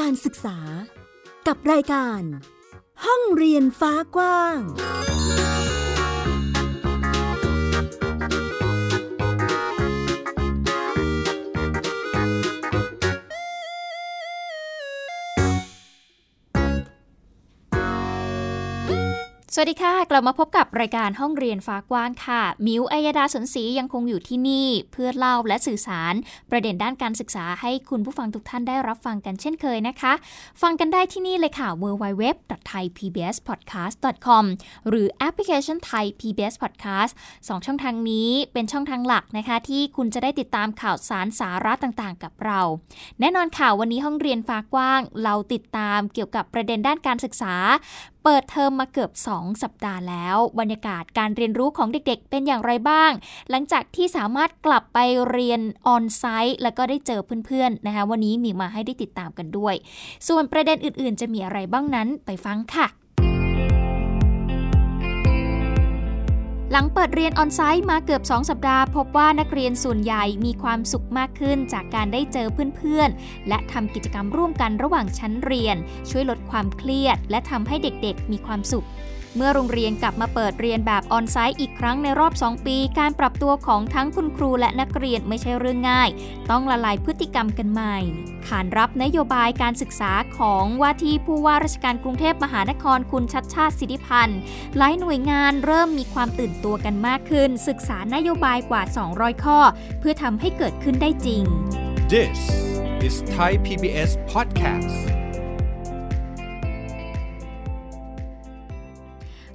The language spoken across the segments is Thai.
การศึกษา กับรายการ ห้องเรียนฟ้ากว้าง สวัสดีค่ะ กลับมาพบกับรายการห้องเรียนฟ้ากว้างค่ะ มิวอัยดาสนศรียังคงอยู่ที่นี่ เพื่อเล่าและสื่อสาร ประเด็นด้านการศึกษาให้คุณผู้ฟังทุกท่านได้รับฟังกันเช่นเคยนะคะ ฟังกันได้ที่นี่เลยค่ะ www.thaipbspodcast.com หรือแอปพลิเคชัน Thai PBS Podcast สองช่องทางนี้เป็นช่องทางหลักนะคะ ที่คุณจะได้ติดตามข่าวสารสาระต่างๆ กับเรา แน่นอนค่ะวันนี้ห้องเรียนฟ้ากว้าง เราติดตามเกี่ยวกับประเด็นด้านการศึกษา เปิดเทอมมาเกือบ 2 สัปดาห์แล้ว บรรยากาศการเรียนรู้ของเด็กๆ เป็นอย่างไรบ้าง หลังจากที่สามารถกลับไปเรียนออนไซต์แล้วก็ได้เจอเพื่อนๆนะคะวันนี้มีมาให้ได้ติดตามกันด้วย ส่วนประเด็นอื่นๆ จะมีอะไรบ้างนั้นไปฟังค่ะ หลังเปิดเรียนออนไซต์มาเกือบ 2 สัปดาห์ พบว่านักเรียนส่วนใหญ่มีความสุขมากขึ้นจากการได้เจอเพื่อนๆ และทำกิจกรรมร่วมกันระหว่างชั้นเรียน ช่วยลดความเครียด และทำให้เด็กๆ มีความสุข เมื่อโรงเรียนกลับมาเปิดเรียนแบบออนไซต์อีกครั้งในรอบ 2 ปี การปรับตัวของทั้งคุณครูและนักเรียนไม่ใช่เรื่องง่าย ต้องละลายพฤติกรรมกันใหม่ ขานรับนโยบายการศึกษาของว่าที่ผู้ว่าราชการกรุงเทพมหานครคุณชัดชาติสิทธิพันธ์หลายหน่วยงานเริ่มมีความตื่นตัวกันมากขึ้น ศึกษานโยบายกว่า 200 ข้อ เพื่อทำให้เกิดขึ้นได้จริง This is Thai PBS podcast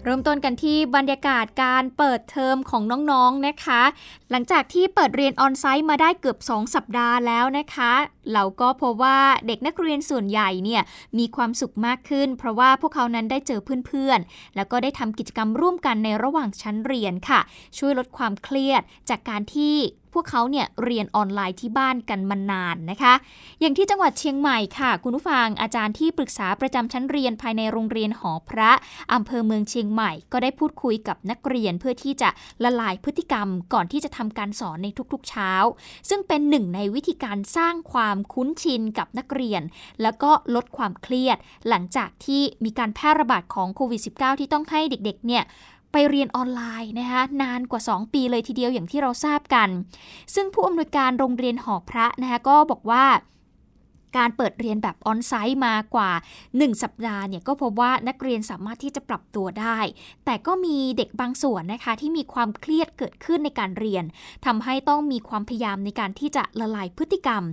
เริ่มต้นกันที่บรรยากาศการเปิดเทอมของน้องๆนนะคะ หลังจากที่เปิดเรียนออนไซต์มาได้เกือบ 2 สัปดาห์แล้วนะคะ เราก็พบว่าเด็กนักเรียนส่วนใหญ่เนี่ยมีความสุขมากขึ้น เพราะว่าพวกเขานั้นได้เจอเพื่อนๆ แล้วก็ได้ทำกิจกรรมร่วมกันในระหว่างชั้นเรียนค่ะ ช่วยลดความเครียดจากการที่ พวกเขาเนี่ยเรียนออนไลน์ที่บ้านกันมานานนะคะ อย่างที่จังหวัดเชียงใหม่ค่ะ คุณผู้ฟังอาจารย์ที่ปรึกษาประจำชั้นเรียนภายในโรงเรียนหอพระอำเภอเมืองเชียงใหม่ ก็ได้พูดคุยกับนักเรียนเพื่อที่จะละลายพฤติกรรม ก่อนที่จะทำการสอนในทุกๆเช้า ซึ่งเป็นหนึ่งในวิธีการสร้างความคุ้นชินกับนักเรียน แล้วก็ลดความเครียด หลังจากที่มีการแพร่ระบาดของโควิด -19 ที่ต้องให้เด็กๆเนี่ย ไปเรียนออนไลน์นะคะนานกว่า 2 ปีเลยทีเดียวอย่างที่เราทราบกัน ซึ่งผู้อำนวยการโรงเรียนหอพระนะคะก็บอกว่า การเปิดเรียนแบบออนไซต์มากว่า 1 สัปดาห์เนี่ยก็พบว่านักเรียนสามารถที่จะปรับตัวได้ แต่ก็มีเด็กบางส่วนนะคะที่มีความเครียดเกิดขึ้นในการเรียนทำให้ต้องมีความพยายามในการที่จะละลายพฤติกรรม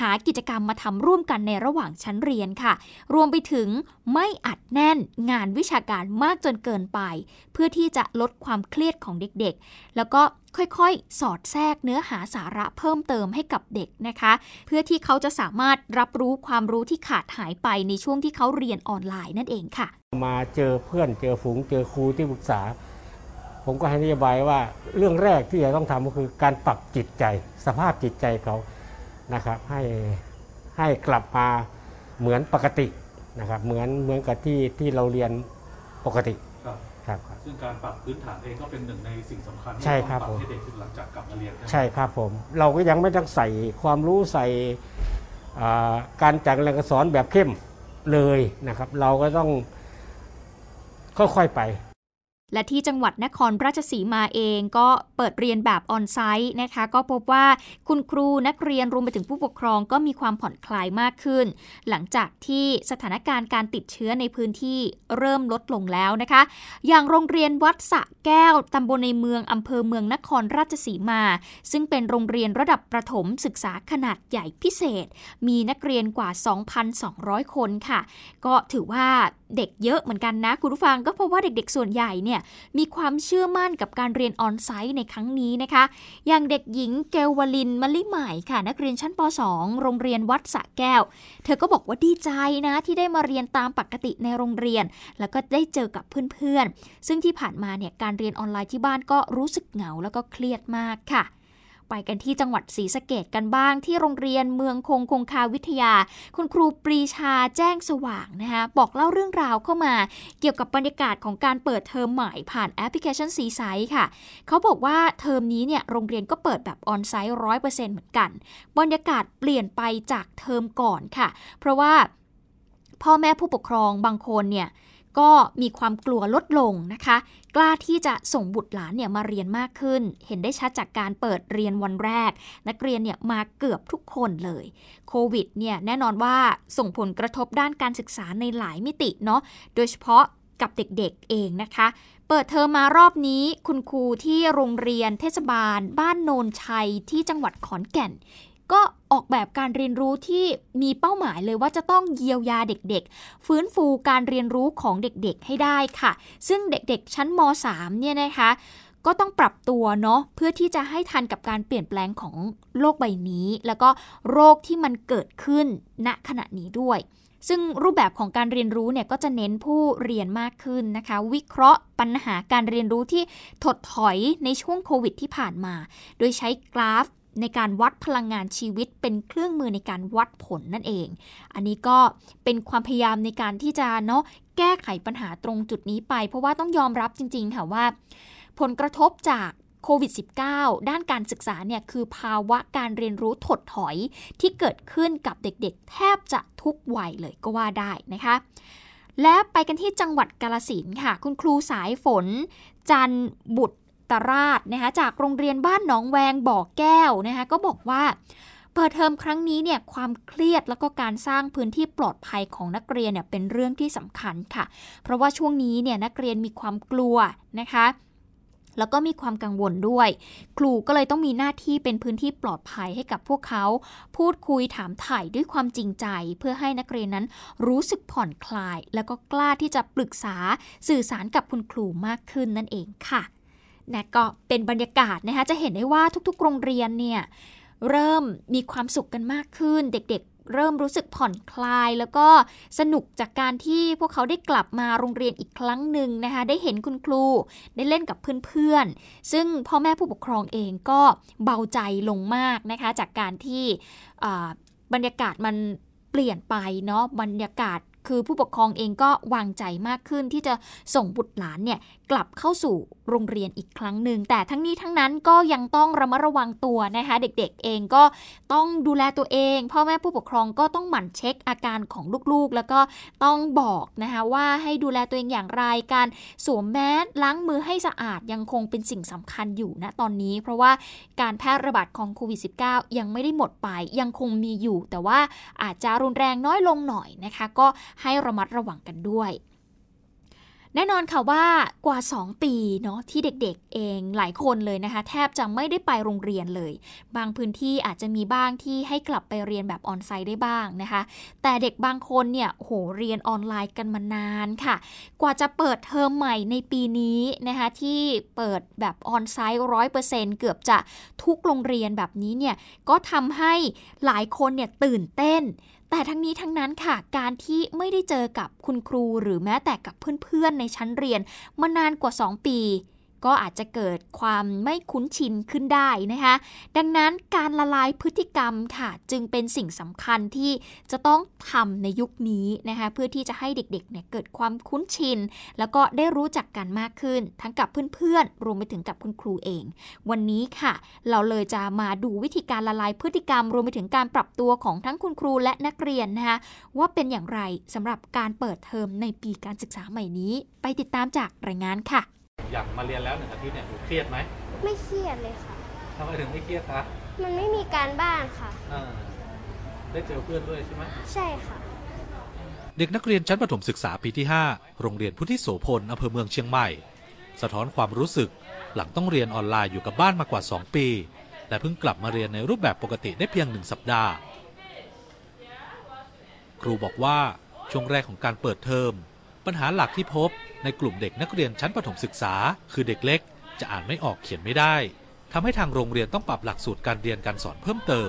หากิจกรรมมาทำร่วมกันในระหว่างชั้นเรียนค่ะ รวมไปถึงไม่อัดแน่นงานวิชาการมากจนเกินไป เพื่อที่จะลดความเครียดของเด็กๆ แล้วก็ ค่อยๆ สอดแทรกเนื้อหาสาระเพิ่มเติมให้กับเด็กนะคะ เพื่อที่เขาจะสามารถรับรู้ความรู้ที่ขาดหายไปในช่วงที่เขาเรียนออนไลน์นั่นเองค่ะ มาเจอเพื่อนเจอฝูงเจอครูที่ปรึกษา ผมก็ให้นโยบายว่าเรื่องแรกที่จะต้องทำก็คือการปรับจิตใจ สภาพจิตใจเขานะครับ ให้ให้กลับมาเหมือนปกตินะครับเหมือนเหมือนกับที่ที่เราเรียนปกติ ครับครับ ซึ่งการปรับพื้นฐานเองก็เป็นหนึ่งในสิ่งสำคัญที่ใช่ต้องครับปรับผม ให้เด็กหลังจากกลับมาเรียนใช่ครับผม เราก็ยังไม่ต้องใส่ความรู้ใส่อ่าการจัดการเรียนการสอนแบบเข้มเลยนะครับ เราก็ต้องค่อยๆไป และที่จังหวัดนครราชสีมาเองก็เปิดเรียนแบบออนไซต์นะคะ ก็พบว่าคุณครูนักเรียนรวมไปถึงผู้ปกครองก็มีความผ่อนคลายมากขึ้น หลังจากที่สถานการณ์การติดเชื้อในพื้นที่เริ่มลดลงแล้วนะคะ อย่างโรงเรียนวัดสะแก้วตำบลในเมืองอำเภอเมืองนครราชสีมา ซึ่งเป็นโรงเรียนระดับประถมศึกษาขนาดใหญ่พิเศษ มีนักเรียนกว่า 2,200 คนค่ะ ก็ถือว่า เด็กเยอะเหมือนกันนะ คุณผู้ฟังก็เพราะว่าเด็กๆ ส่วนใหญ่เนี่ยมีความเชื่อมั่นกับการเรียนออนไซต์ในครั้งนี้นะคะ อย่างเด็กหญิงเกลวลินมะลิใหม่ค่ะ นักเรียนชั้นป .2 โรงเรียนวัดสะแก้ว เธอก็บอกว่าดีใจนะที่ได้มาเรียนตามปกติในโรงเรียน แล้วก็ได้เจอกับเพื่อนๆ ซึ่งที่ผ่านมาเนี่ยการเรียนออนไลน์ที่บ้านก็รู้สึกเหงาแล้วก็เครียดมากค่ะ ไปกันที่จังหวัดศรีสะเกษกันบ้างที่โรงเรียนเมืองคงคงคาวิทยา คุณครูปรีชาแจ้งสว่างนะคะบอกเล่าเรื่องราวเข้ามา เกี่ยวกับบรรยากาศของการเปิดเทอมใหม่ผ่านแอปพลิเคชันซีไซค่ะ เขาบอกว่าเทอมนี้เนี่ยโรงเรียนก็เปิดแบบ on-site ร้อยเปอร์เซ็นต์เหมือนกัน บรรยากาศเปลี่ยนไปจากเทอมก่อนค่ะ เพราะว่าพ่อแม่ผู้ปกครองบางคนเนี่ย ก็มีความกลัวลดลงนะคะ กล้าที่จะส่งบุตรหลานเนี่ยมาเรียนมากขึ้น เห็นได้ชัดจากการเปิดเรียนวันแรก นักเรียนเนี่ยมาเกือบทุกคนเลยโควิดเนี่ยแน่นอนว่าส่งผลกระทบด้านการศึกษาในหลายมิติเนาะโดยเฉพาะกับเด็กๆเองนะคะ เปิดเทอมมารอบนี้คุณครูที่โรงเรียนเทศบาล บ้านโนนชัยที่จังหวัดขอนแก่น ก็ออกแบบการเรียนรู้ที่มีเป้าหมายเลยว่าจะต้องเยียวยาเด็กๆ ฟื้นฟูการเรียนรู้ของเด็กๆให้ได้ค่ะ ซึ่งเด็กๆ ชั้นม .3 เนี่ยนะคะก็ต้องปรับตัวเนาะเพื่อที่จะให้ทันกับการเปลี่ยนแปลงของโลกใบนี้ แล้วก็โรคที่มันเกิดขึ้นณขณะนี้ด้วย ซึ่งรูปแบบของการเรียนรู้เนี่ยก็จะเน้นผู้เรียนมากขึ้นนะคะ วิเคราะห์ปัญหาการเรียนรู้ที่ถดถอยในช่วงโควิดที่ผ่านมา โดยใช้กราฟ ในการวัดพลังงานชีวิต เป็นเครื่องมือในการวัดผลนั่นเอง อันนี้ก็เป็นความพยายามในการที่จะเนาะแก้ไขปัญหาตรงจุดนี้ไป เพราะว่าต้องยอมรับจริง ๆ ค่ะว่า ผลกระทบจากโควิด -19 ด้านการศึกษาเนี่ยคือภาวะการเรียนรู้ถดถอยที่เกิดขึ้นกับเด็กๆ แทบจะทุกวัยเลยก็ว่าได้นะคะ และไปกันที่จังหวัดกาลสินค่ะ คุณครูสายฝน จันบุตร ตราชนะคะจากโรงเรียนบ้านหนองแวงบ่อแก้วนะคะก็บอกว่าเปิดเทอมครั้งนี้เนี่ยความเครียดแล้วก็การสร้างพื้นที่ปลอดภัยของนักเรียนเนี่ยเป็นเรื่องที่สำคัญค่ะ เพราะว่าช่วงนี้เนี่ยนักเรียนมีความกลัวนะคะแล้วก็มีความกังวลด้วย ครูก็เลยต้องมีหน้าที่เป็นพื้นที่ปลอดภัยให้กับพวกเขา พูดคุยถามถ่ายด้วยความจริงใจ เพื่อให้นักเรียนนั้นรู้สึกผ่อนคลาย แล้วก็กล้าที่จะปรึกษาสื่อสารกับคุณครูมากขึ้นนั่นเองค่ะ นะก็เป็นบรรยากาศนะคะจะเห็นได้ว่าทุกๆ โรงเรียนเนี่ยเริ่มมีความสุขกันมากขึ้น เด็กๆ เริ่มรู้สึกผ่อนคลาย แล้วก็สนุกจากการที่พวกเขาได้กลับมาโรงเรียนอีกครั้งหนึ่งนะคะได้เห็นคุณครูได้เล่นกับเพื่อนๆ ซึ่งพ่อแม่ผู้ปกครองเองก็เบาใจลงมากนะคะจากการที่บรรยากาศมันเปลี่ยนไปเนาะบรรยากาศ คือผู้ปกครองเองก็วางใจมากขึ้นที่จะส่งบุตรหลานเนี่ยกลับเข้าสู่โรงเรียนอีกครั้งหนึ่ง แต่ทั้งนี้ทั้งนั้นก็ยังต้องระมัดระวังตัวนะคะ เด็กๆเองก็ต้องดูแลตัวเอง พ่อแม่ผู้ปกครองก็ต้องหมั่นเช็คอาการของลูกๆ แล้วก็ต้องบอกนะคะว่าให้ดูแลตัวเองอย่างไรการสวมแมสล้างมือให้สะอาดยังคงเป็นสิ่งสำคัญอยู่นะตอนนี้ เพราะว่าการแพร่ระบาดของโควิด -19 ยังไม่ได้หมดไปยังคงมีอยู่ แต่ว่าอาจจะรุนแรงน้อยลงหน่อยนะคะ ก็ให้ระมัดระวังกันด้วย แน่นอนค่ะว่ากว่า 2 ปีเนาะที่เด็กๆเองหลายคนเลยนะคะ แทบจะไม่ได้ไปโรงเรียนเลย บางพื้นที่อาจจะมีบ้างที่ให้กลับไปเรียนแบบออนไซต์ได้บ้างนะคะ แต่เด็กบางคนเนี่ยโหเรียนออนไลน์กันมานานค่ะ กว่าจะเปิดเทอมใหม่ในปีนี้นะคะที่เปิดแบบออนไซต์ร้อยเปอร์เซ็นเกือบจะทุกโรงเรียนแบบนี้เนี่ยก็ทำให้หลายคนเนี่ยตื่นเต้น แต่ทั้งนี้ทั้งนั้นค่ะ การที่ไม่ได้เจอกับคุณครูหรือแม้แต่กับเพื่อนๆในชั้นเรียนมานานกว่า 2 ปี ก็อาจจะเกิดความไม่คุ้นชินขึ้นได้นะคะ ดังนั้นการละลายพฤติกรรมค่ะ จึงเป็นสิ่งสำคัญที่จะต้องทำในยุคนี้นะคะเพื่อที่จะให้เด็กๆเนี่ยเกิดความคุ้นชิน แล้วก็ได้รู้จักกันมากขึ้น ทั้งกับเพื่อนๆรวมไปถึงกับคุณครูเอง วันนี้ค่ะ เราเลยจะมาดูวิธีการละลายพฤติกรรม รวมไปถึงการปรับตัวของทั้งคุณครูและนักเรียนนะคะว่าเป็นอย่างไรสำหรับการเปิดเทอมในปีการศึกษาใหม่นี้ ไปติดตามจากรายงานค่ะ อยากมาเรียนแล้วหนึ่งอาทิตย์เนี่ยหนูเครียดไหมไม่เครียดเลยค่ะทำไมถึงไม่เครียดคะมันไม่มีการบ้านค่ะได้เจอเพื่อนด้วยใช่ไหมใช่ค่ะ เด็กนักเรียนชั้นประถมศึกษาปีที่ 5 โรงเรียนพุทธิโสพลอำเภอเมืองเชียงใหม่ สะท้อนความรู้สึกหลังต้องเรียนออนไลน์อยู่กับบ้านมากว่า 2 ปี และเพิ่งกลับมาเรียนในรูปแบบปกติได้เพียงหนึ่งสัปดาห์ ครูบอกว่าช่วงแรกของการเปิดเทอม ปัญหาหลักที่พบในกลุ่มเด็กนักเรียนชั้นประถมศึกษา คือเด็กเล็ก จะอ่านไม่ออกเขียนไม่ได้ทำให้ทางโรงเรียนต้องปรับหลักสูตรการเรียนการสอนเพิ่มเติม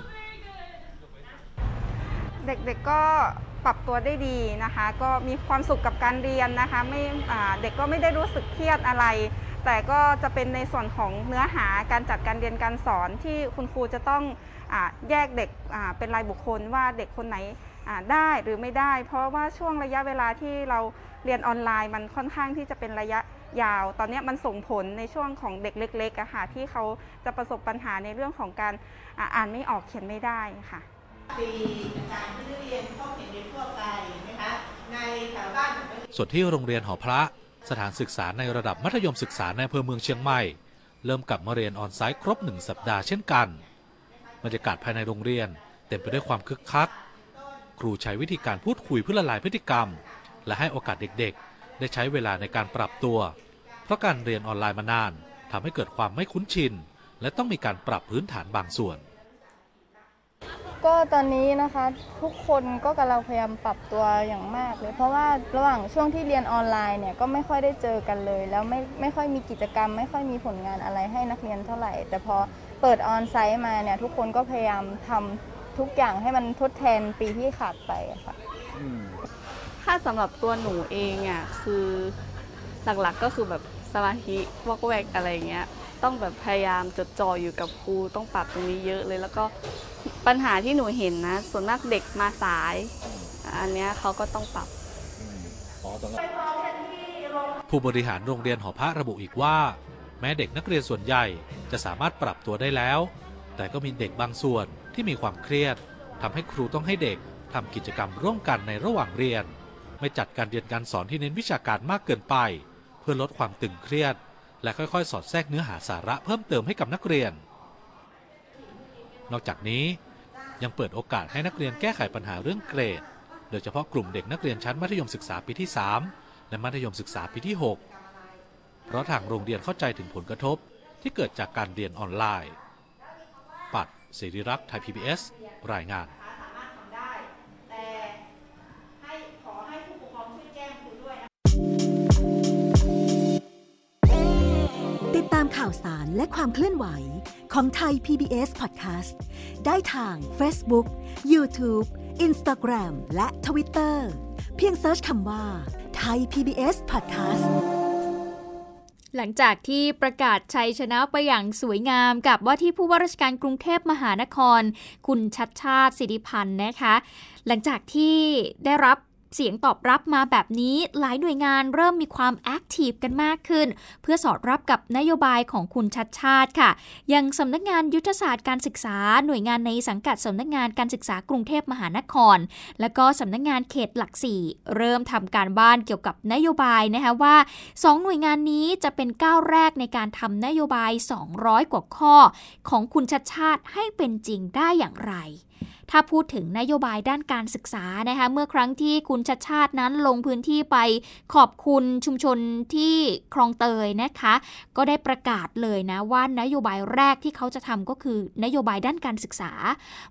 เด็กๆก็ปรับตัวได้ดีนะคะ ก็มีความสุขกับการเรียนนะคะไม่เด็กก็ไม่ได้รู้สึกเครียดอะไร แต่ก็จะเป็นในส่วนของเนื้อหาการจัดการเรียนการสอนที่คุณครูจะต้องอแยกเด็กเป็นรายบุคคลว่าเด็กคนไหน ได้หรือไม่ได้ เพราะว่าช่วงระยะเวลาที่เราเรียนออนไลน์มันค่อนข้างที่จะเป็นระยะยาว ตอนนี้มันส่งผลในช่วงของเด็กเล็กๆอะค่ะที่เขาจะประสบปัญหาในเรื่องของการอ่านไม่ออกเขียนไม่ได้ค่ะปีการที่เรียนข้อเขียนเรียนทั่วไปนะคะในส่วนที่โรงเรียนหอพระ สถานศึกษาในระดับมัธยมศึกษาในอำเภอเมืองเชียงใหม่ เริ่มกลับมาเรียนออนไซต์ครบหนึ่งสัปดาห์เช่นกัน บรรยากาศภายในโรงเรียนเต็มไปด้วยความคึกคัก ครูใช้วิธีการพูดคุยเพื่อละลายพฤติกรรม และให้โอกาสเด็กๆ ได้ใช้เวลาในการปรับตัว เพราะการเรียนออนไลน์มานานทำให้เกิดความไม่คุ้นชิน และต้องมีการปรับพื้นฐานบางส่วน ก็ตอนนี้นะคะทุกคนก็กำลังพยายามปรับตัวอย่างมากเลย เพราะว่าระหว่างช่วงที่เรียนออนไลน์เนี่ยก็ไม่ค่อยได้เจอกันเลย แล้วไม่ไม่ค่อยมีกิจกรรม ไม่ค่อยมีผลงานอะไรให้นักเรียนเท่าไหร่ แต่พอเปิดออนไซต์มาเนี่ยทุกคนก็พยายามทำ ทุกอย่างให้มันทดแทนปีที่ขาดไปอะค่ะถ้าสำหรับตัวหนูเองอะคือหลักๆก็คือแบบสมาธิวอกแวกอะไรเงี้ย ต้องแบบพยายามจดจ่ออยู่กับครูต้องปรับตรงนี้เยอะเลย แล้วก็ปัญหาที่หนูเห็นนะ ส่วนมากเด็กมาสาย อันเนี้ยเขาก็ต้องปรับผู้บริหารโรงเรียนหอพระระบุอีกว่า แม้เด็กนักเรียนส่วนใหญ่จะสามารถปรับตัวได้แล้ว แต่ก็มีเด็กบางส่วน ที่มีความเครียดทำให้ครูต้องให้เด็กทำกิจกรรมร่วมกันในระหว่างเรียน ไม่จัดการเรียนการสอนที่เน้นวิชาการมากเกินไป เพื่อลดความตึงเครียด และค่อยๆ สอดแทรกเนื้อหาสาระเพิ่มเติมให้กับนักเรียน นอกจากนี้ยังเปิดโอกาสให้นักเรียนแก้ไขปัญหาเรื่องเกรด โดยเฉพาะกลุ่มเด็กนักเรียนชั้นมัธยมศึกษาปีที่ 3 และมัธยมศึกษาปีที่ 6 เพราะทางโรงเรียนเข้าใจถึงผลกระทบที่เกิดจากการเรียนออนไลน์ ศิริรักษ์ไทย PBS รายงานติดตามข่าวสารและความเคลื่อนไหวของไทย PBS Podcast ได้ทาง Facebook, YouTube, Instagram และ Twitter เพียงเซิร์ชคำว่าไทย PBS Podcast หลังจากที่ประกาศชัยชนะไปอย่างสวยงามกับว่าที่ผู้ว่าราชการกรุงเทพมหานคร คุณชัดชาติสิริพันธ์นะคะ หลังจากที่ได้รับ เสียงตอบรับมาแบบนี้หลายหน่วยงานเริ่มมีความแอคทีฟกันมากขึ้น เพื่อสอดรับกับนโยบายของคุณชัดชาติค่ะย่างสำนักงานยุทธศาสตร์การศึกษาหน่วยงานในสังกัดสำนักงานการศึกษากรุงเทพมหานคร และก็สำนักงานเขตหลักสี่เริ่มทำการบ้านเกี่ยวกับนโยบายนะคะว่าสองหน่วยงานนี้จะเป็นก้าวแรกในการทำนโยบาย 200 กว่าข้อ ของคุณชัดชาติให้เป็นจริงได้อย่างไร ถ้าพูดถึงนโยบายด้านการศึกษานะคะเมื่อครั้งที่คุณชัดชาตินั้นลงพื้นที่ไปขอบคุณชุมชนที่คลองเตยนะคะ ก็ได้ประกาศเลยนะว่านโยบายแรกที่เขาจะทำก็คือนโยบายด้านการศึกษา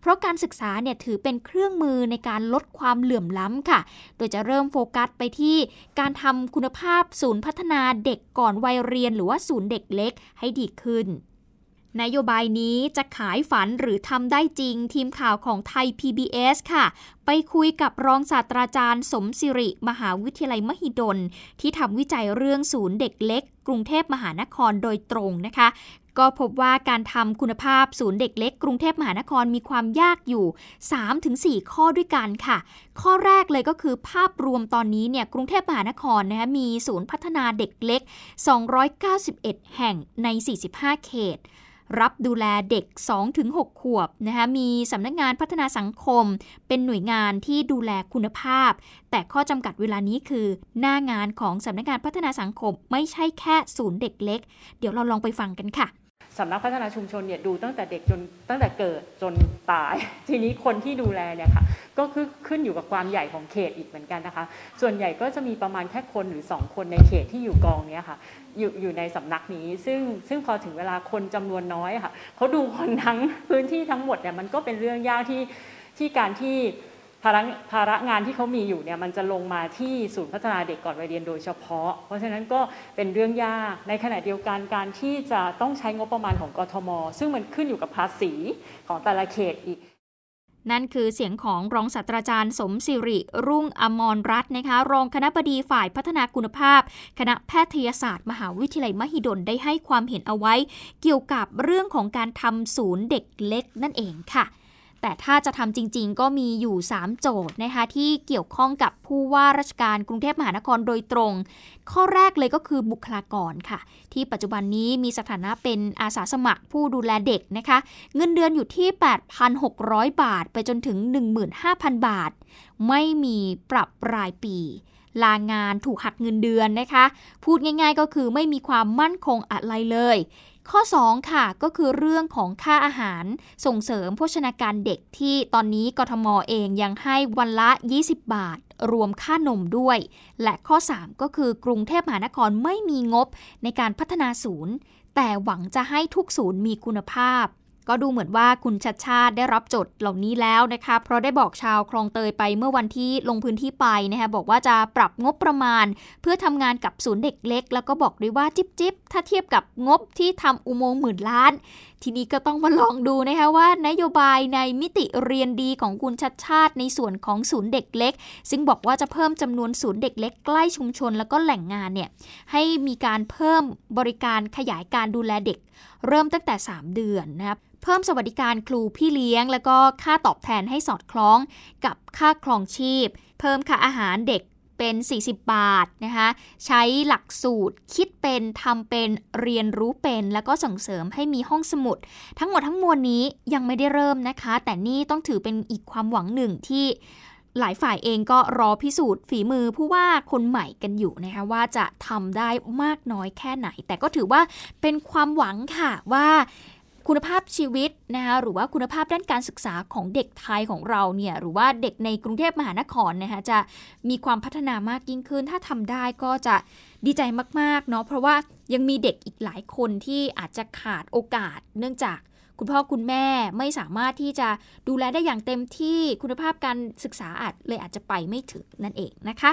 เพราะการศึกษาเนี่ยถือเป็นเครื่องมือในการลดความเหลื่อมล้ำค่ะ โดยจะเริ่มโฟกัสไปที่การทำคุณภาพศูนย์พัฒนาเด็กก่อนวัยเรียนหรือว่าศูนย์เด็กเล็กให้ดีขึ้น นโยบายนี้จะขายฝันหรือทำได้จริง ทีมข่าวของไทย PBS ค่ะ ไปคุยกับรองศาสตราจารย์สมศิริ มหาวิทยาลัยมหิดล ที่ทำวิจัยเรื่องศูนย์เด็กเล็ก กรุงเทพมหานครโดยตรงนะคะ ก็พบว่าการทำคุณภาพศูนย์เด็กเล็ก กรุงเทพมหานครมีความยากอยู่ 3-4 ข้อด้วยกันค่ะ ข้อแรกเลยก็คือภาพรวมตอนนี้เนี่ยกรุงเทพมหานครนะคะมีศูนย์พัฒนาเด็กเล็ก 291 แห่งใน 45 เขต รับดูแลเด็ก 2-6 ขวบนะคะมีสำนักงานพัฒนาสังคม เป็นหน่วยงานที่ดูแลคุณภาพ แต่ข้อจำกัดเวลานี้คือ หน้างานของสำนักงานพัฒนาสังคม ไม่ใช่แค่ศูนย์เด็กเล็ก เดี๋ยวเราลองไปฟังกันค่ะ สำนักพัฒนาชุมชนเนี่ยดูตั้งแต่เด็กจนตั้งแต่เกิดจนตาย ทีนี้คนที่ดูแลเนี่ยค่ะก็คือขึ้นอยู่กับความใหญ่ของเขตอีกเหมือนกันนะคะ ส่วนใหญ่ก็จะมีประมาณแค่คนหรือ 2 คนในเขตที่อยู่กองเนี้ยค่ะอยู่อยู่ในสำนักนี้ ซึ่งซึ่งพอถึงเวลาคนจำนวนน้อยค่ะเขาดูคนทั้งพื้นที่ทั้งหมดเนี่ยมันก็เป็นเรื่องยากที่ที่การที่ ภาระภาระงานที่เขามีอยู่เนี่ยมันจะลงมาที่ศูนย์พัฒนาเด็กก่อนวัยเรียนโดยเฉพาะ เพราะฉะนั้นก็เป็นเรื่องยากในขณะเดียวกันการที่จะต้องใช้งบประมาณของกทม ซึ่งมันขึ้นอยู่กับภาษีของแต่ละเขตอีกนั่นคือเสียงของรองศาสตราจารย์สมศิริ รุ่งอมรรัตน์นะคะรองคณะบดีฝ่ายพัฒนาคุณภาพ คณะแพทยศาสตร์ มหาวิทยาลัยมหิดลได้ให้ความเห็นเอาไว้ เกี่ยวกับเรื่องของการทำศูนย์เด็กเล็กนั่นเองค่ะ แต่ถ้าจะทำจริง ๆ ก็มีอยู่ 3 โจทย์นะคะที่เกี่ยวข้องกับผู้ว่าราชการกรุงเทพมหานครโดยตรง ข้อแรกเลยก็คือบุคลากรค่ะ ที่ปัจจุบันนี้มีสถานะเป็นอาสาสมัครผู้ดูแลเด็กนะคะ เงินเดือนอยู่ที่ 8,600 บาท ไปจนถึง 15,000 บาท ไม่มีปรับรายปีลางานถูกหักเงินเดือนนะคะ พูดง่ายๆก็คือไม่มีความมั่นคงอะไรเลย ข้อ 2 ค่ะก็คือเรื่องของค่าอาหารส่งเสริมโภชนาการเด็กที่ตอนนี้กทมเองยังให้วันละ 20 บาท รวมค่านมด้วย และข้อ 3 ก็คือกรุงเทพมหานครไม่มีงบในการพัฒนาศูนย์ แต่หวังจะให้ทุกศูนย์มีคุณภาพ ก็ดูเหมือนว่าคุณชัดชาติได้รับจดเหล่านี้แล้วนะคะเพราะได้บอกชาวคลองเตยไปเมื่อวันที่ลงพื้นที่ไปนะคะบอกว่าจะปรับงบประมาณ เพื่อทำงานกับศูนย์เด็กเล็ก แล้วก็บอกด้วยว่าจิบจิบถ้าเทียบกับงบที่ทำอุโมงค์หมื่นล้าน ทีนี้ก็ต้องมาลองดูนะคะว่านโยบายในมิติเรียนดีของคุณชัดชาติ ในส่วนของศูนย์เด็กเล็ก ซึ่งบอกว่าจะเพิ่มจำนวนศูนย์เด็กเล็กใกล้ชุมชน แล้วก็แหล่งงานเนี่ยให้มีการเพิ่มบริการขยายการดูแลเด็ก เริ่มตั้งแต่ 3 เดือนนะครับเพิ่มสวัสดิการครูพี่เลี้ยง แล้วก็ค่าตอบแทนให้สอดคล้องกับค่าครองชีพ เพิ่มค่าอาหารเด็ก เป็น 40 บาทนะคะใช้หลักสูตรคิดเป็นทำเป็นเรียนรู้เป็น แล้วก็ส่งเสริมให้มีห้องสมุด ทั้งหมดทั้งมวลนี้ยังไม่ได้เริ่มนะคะ แต่นี่ต้องถือเป็นอีกความหวังหนึ่งที่หลายฝ่ายเองก็รอพิสูจน์ฝีมือผู้ว่าคนใหม่กันอยู่นะคะว่าจะทำได้มากน้อยแค่ไหน แต่ก็ถือว่าเป็นความหวังค่ะว่า คุณภาพชีวิตนะคะหรือว่าคุณภาพด้านการศึกษาของเด็กไทยของเราเนี่ยหรือว่าเด็กในกรุงเทพมหานครนะคะจะมีความพัฒนามากยิ่งขึ้น ถ้าทำได้ก็จะดีใจมากๆเนาะเพราะว่ายังมีเด็กอีกหลายคนที่อาจจะขาดโอกาส เนื่องจากคุณพ่อคุณแม่ไม่สามารถที่จะดูแลได้อย่างเต็มที่คุณภาพการศึกษาอาจเลยอาจจะไปไม่ถึงนั่นเองนะคะ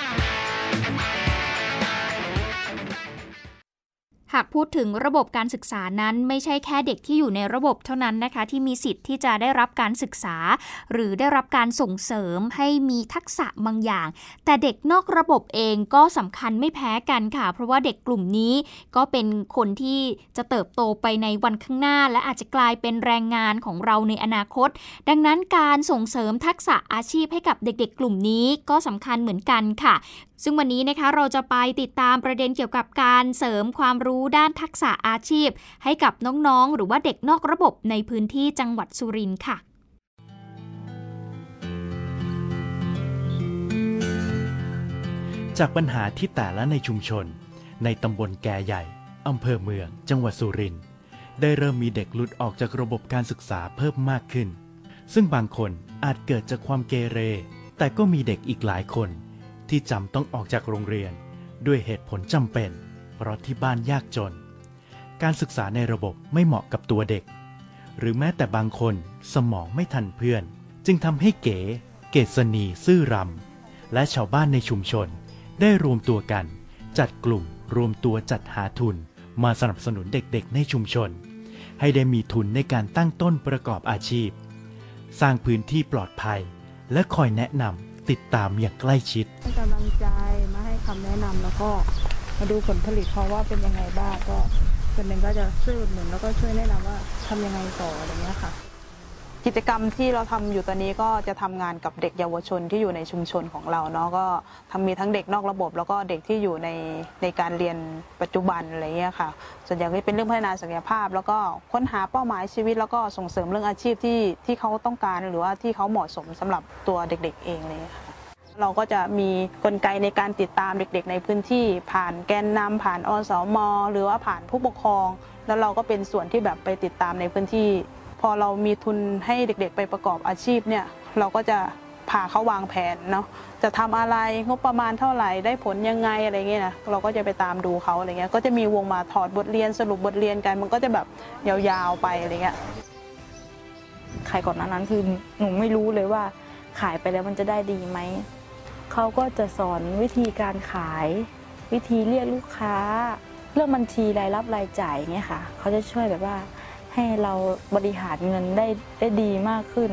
หากพูดถึงระบบการศึกษานั้นไม่ใช่แค่เด็กที่อยู่ในระบบเท่านั้นนะคะ ที่มีสิทธิ์ที่จะได้รับการศึกษา หรือได้รับการส่งเสริมให้มีทักษะบางอย่าง แต่เด็กนอกระบบเองก็สำคัญไม่แพ้กันค่ะ เพราะว่าเด็กกลุ่มนี้ก็เป็นคนที่จะเติบโตไปในวันข้างหน้า และอาจจะกลายเป็นแรงงานของเราในอนาคต ดังนั้นการส่งเสริมทักษะอาชีพให้กับเด็กๆ กลุ่มนี้ก็สำคัญเหมือนกันค่ะ ซึ่งวันนี้นะคะเราจะไปติดตามประเด็นเกี่ยวกับการเสริมความรู้ด้านทักษะอาชีพ ให้กับน้องๆ หรือว่าเด็กนอกระบบในพื้นที่จังหวัดสุรินทร์ค่ะจากปัญหาที่แต่ละในชุมชน ในตำบลแก่ใหญ่ อำเภอเมือง จังหวัดสุรินทร์ได้เริ่มมีเด็กหลุดออกจากระบบการศึกษาเพิ่มมากขึ้น ซึ่งบางคนอาจเกิดจากความเกเร แต่ก็มีเด็กอีกหลายคน ที่จำต้องออกจากโรงเรียน ด้วยเหตุผลจำเป็น เพราะที่บ้านยากจน การศึกษาในระบบไม่เหมาะกับตัวเด็ก หรือแม้แต่บางคนสมองไม่ทันเพื่อน จึงทำให้เก๋ เกษณีซื่อรำและชาวบ้านในชุมชน ได้รวมตัวกัน จัดกลุ่มรวมตัวจัดหาทุน มาสนับสนุนเด็กๆ ในชุมชน ให้ได้มีทุนในการตั้งต้นประกอบอาชีพ สร้างพื้นที่ปลอดภัย และคอยแนะนำ ติดตามอย่างใกล้ชิดให้กำลังใจมาให้คำแนะนำแล้วก็มาดูผลผลิตเขาว่าเป็นยังไงบ้างก็ส่วนหนึ่งก็จะช่วยอุดหนุนแล้วก็ช่วยแนะนำว่าทำยังไงต่ออะไรเงี้ยค่ะ กิจกรรมที่เราทำอยู่ตอนนี้ก็จะทำงานกับเด็กเยาวชนที่อยู่ในชุมชนของเราเนาะก็ทำมีทั้งเด็กนอกระบบ แล้วก็เด็กที่อยู่ในในการเรียนปัจจุบันอะไรเงี้ยค่ะ ส่วนใหญ่ก็เป็นเรื่องพัฒนาศักยภาพ แล้วก็ค้นหาเป้าหมายชีวิต แล้วก็ส่งเสริมเรื่องอาชีพที่ที่เขาต้องการหรือว่าที่เขาเหมาะสมสำหรับตัวเด็กๆ เองเลยค่ะเราก็จะมีกลไกในการติดตามเด็กๆ ในพื้นที่ ผ่านแกนนำผ่านอสม หรือว่าผ่านผู้ปกครอง แล้วเราก็เป็นส่วนที่แบบไปติดตามในพื้นที่ พอเรามีทุนให้เด็กๆ ไปประกอบอาชีพเนี่ยเราก็จะพาเขาวางแผนเนาะจะทำอะไรงบประมาณเท่าไหร่ได้ผลยังไงอะไรเงี้ยนะเราก็จะไปตามดูเขาอะไรเงี้ยก็จะมีวงมาถอดบทเรียนสรุปบทเรียนกัน มันก็จะแบบยาวๆไปอะไรเงี้ยขายก่อนน้านั้นคือหนูไม่รู้เลยว่าขายไปแล้วมันจะได้ดีไหมเขาก็จะสอนวิธีการขาย วิธีเรียกลูกค้า เรื่องบัญชีรายรับรายจ่ายเงี้ยค่ะเขาจะช่วยแบบว่า ให้เราบริหารเงินได้ได้ดีมากขึ้น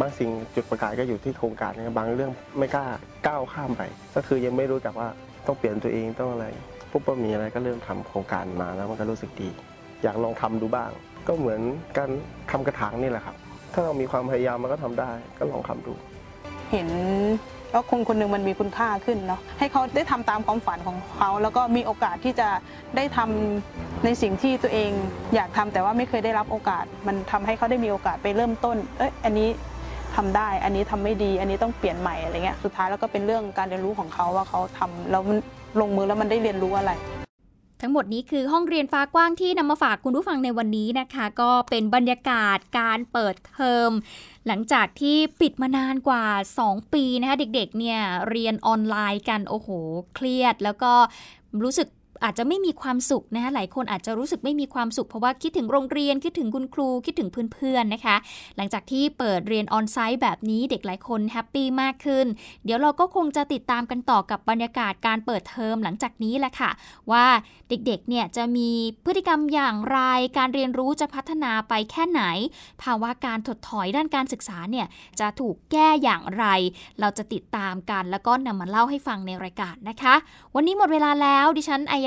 บางสิ่งจุดประกายก็อยู่ที่โครงการนะครับบางเรื่องไม่กล้าก้าวข้ามไป ก็คือยังไม่รู้จักว่าต้องเปลี่ยนตัวเองต้องอะไรปุ๊บก็มีอะไรก็เริ่มทำโครงการมาแล้วมันก็รู้สึกดี อยากลองทำดูบ้าง ก็เหมือนการทำกระถางนี่แหละครับ ถ้าเรามีความพยายามมันก็ทำได้ ก็ลองทำดู เห็น ว่าคนคนหนึ่งมันมีคุณค่าขึ้นเนาะให้เขาได้ทำตามความฝันของเขาแล้วก็มีโอกาสที่จะได้ทำในสิ่งที่ตัวเองอยากทำแต่ว่าไม่เคยได้รับโอกาส มันทำให้เขาได้มีโอกาสไปเริ่มต้น เอ้ยอันนี้ทำได้ อันนี้ทำไม่ดี อันนี้ต้องเปลี่ยนใหม่อะไรเงี้ย สุดท้ายแล้วก็เป็นเรื่องการเรียนรู้ของเขาว่าเขาทำแล้วมันลงมือแล้วมันได้เรียนรู้อะไร ทั้งหมดนี้คือห้องเรียนฟ้ากว้างที่นำมาฝากคุณผู้ฟังในวันนี้นะคะ ก็เป็นบรรยากาศการเปิดเทอม หลังจากที่ปิดมานานกว่า 2 ปีนะคะเด็กๆเนี่ยเรียนออนไลน์กัน โอ้โห เครียดแล้วก็รู้สึก อาจจะไม่มีความสุขนะคะหลายคนอาจจะรู้สึกไม่มีความสุขเพราะว่าคิดถึงโรงเรียนคิดถึงคุณครูคิดถึงเพื่อนๆนะคะ หลังจากที่เปิดเรียนออนไซต์แบบนี้เด็กหลายคนแฮปปี้มากขึ้น เดี๋ยวเราก็คงจะติดตามกันต่อกับบรรยากาศการเปิดเทอมหลังจากนี้แหละค่ะ ว่าเด็กๆเนี่ยจะมีพฤติกรรมอย่างไร การเรียนรู้จะพัฒนาไปแค่ไหน ภาวะการถดถอยด้านการศึกษาเนี่ยจะถูกแก้อย่างไร เราจะติดตามกันแล้วก็นำมาเล่าให้ฟังในรายการนะคะ วันนี้หมดเวลาแล้วดิฉันไอย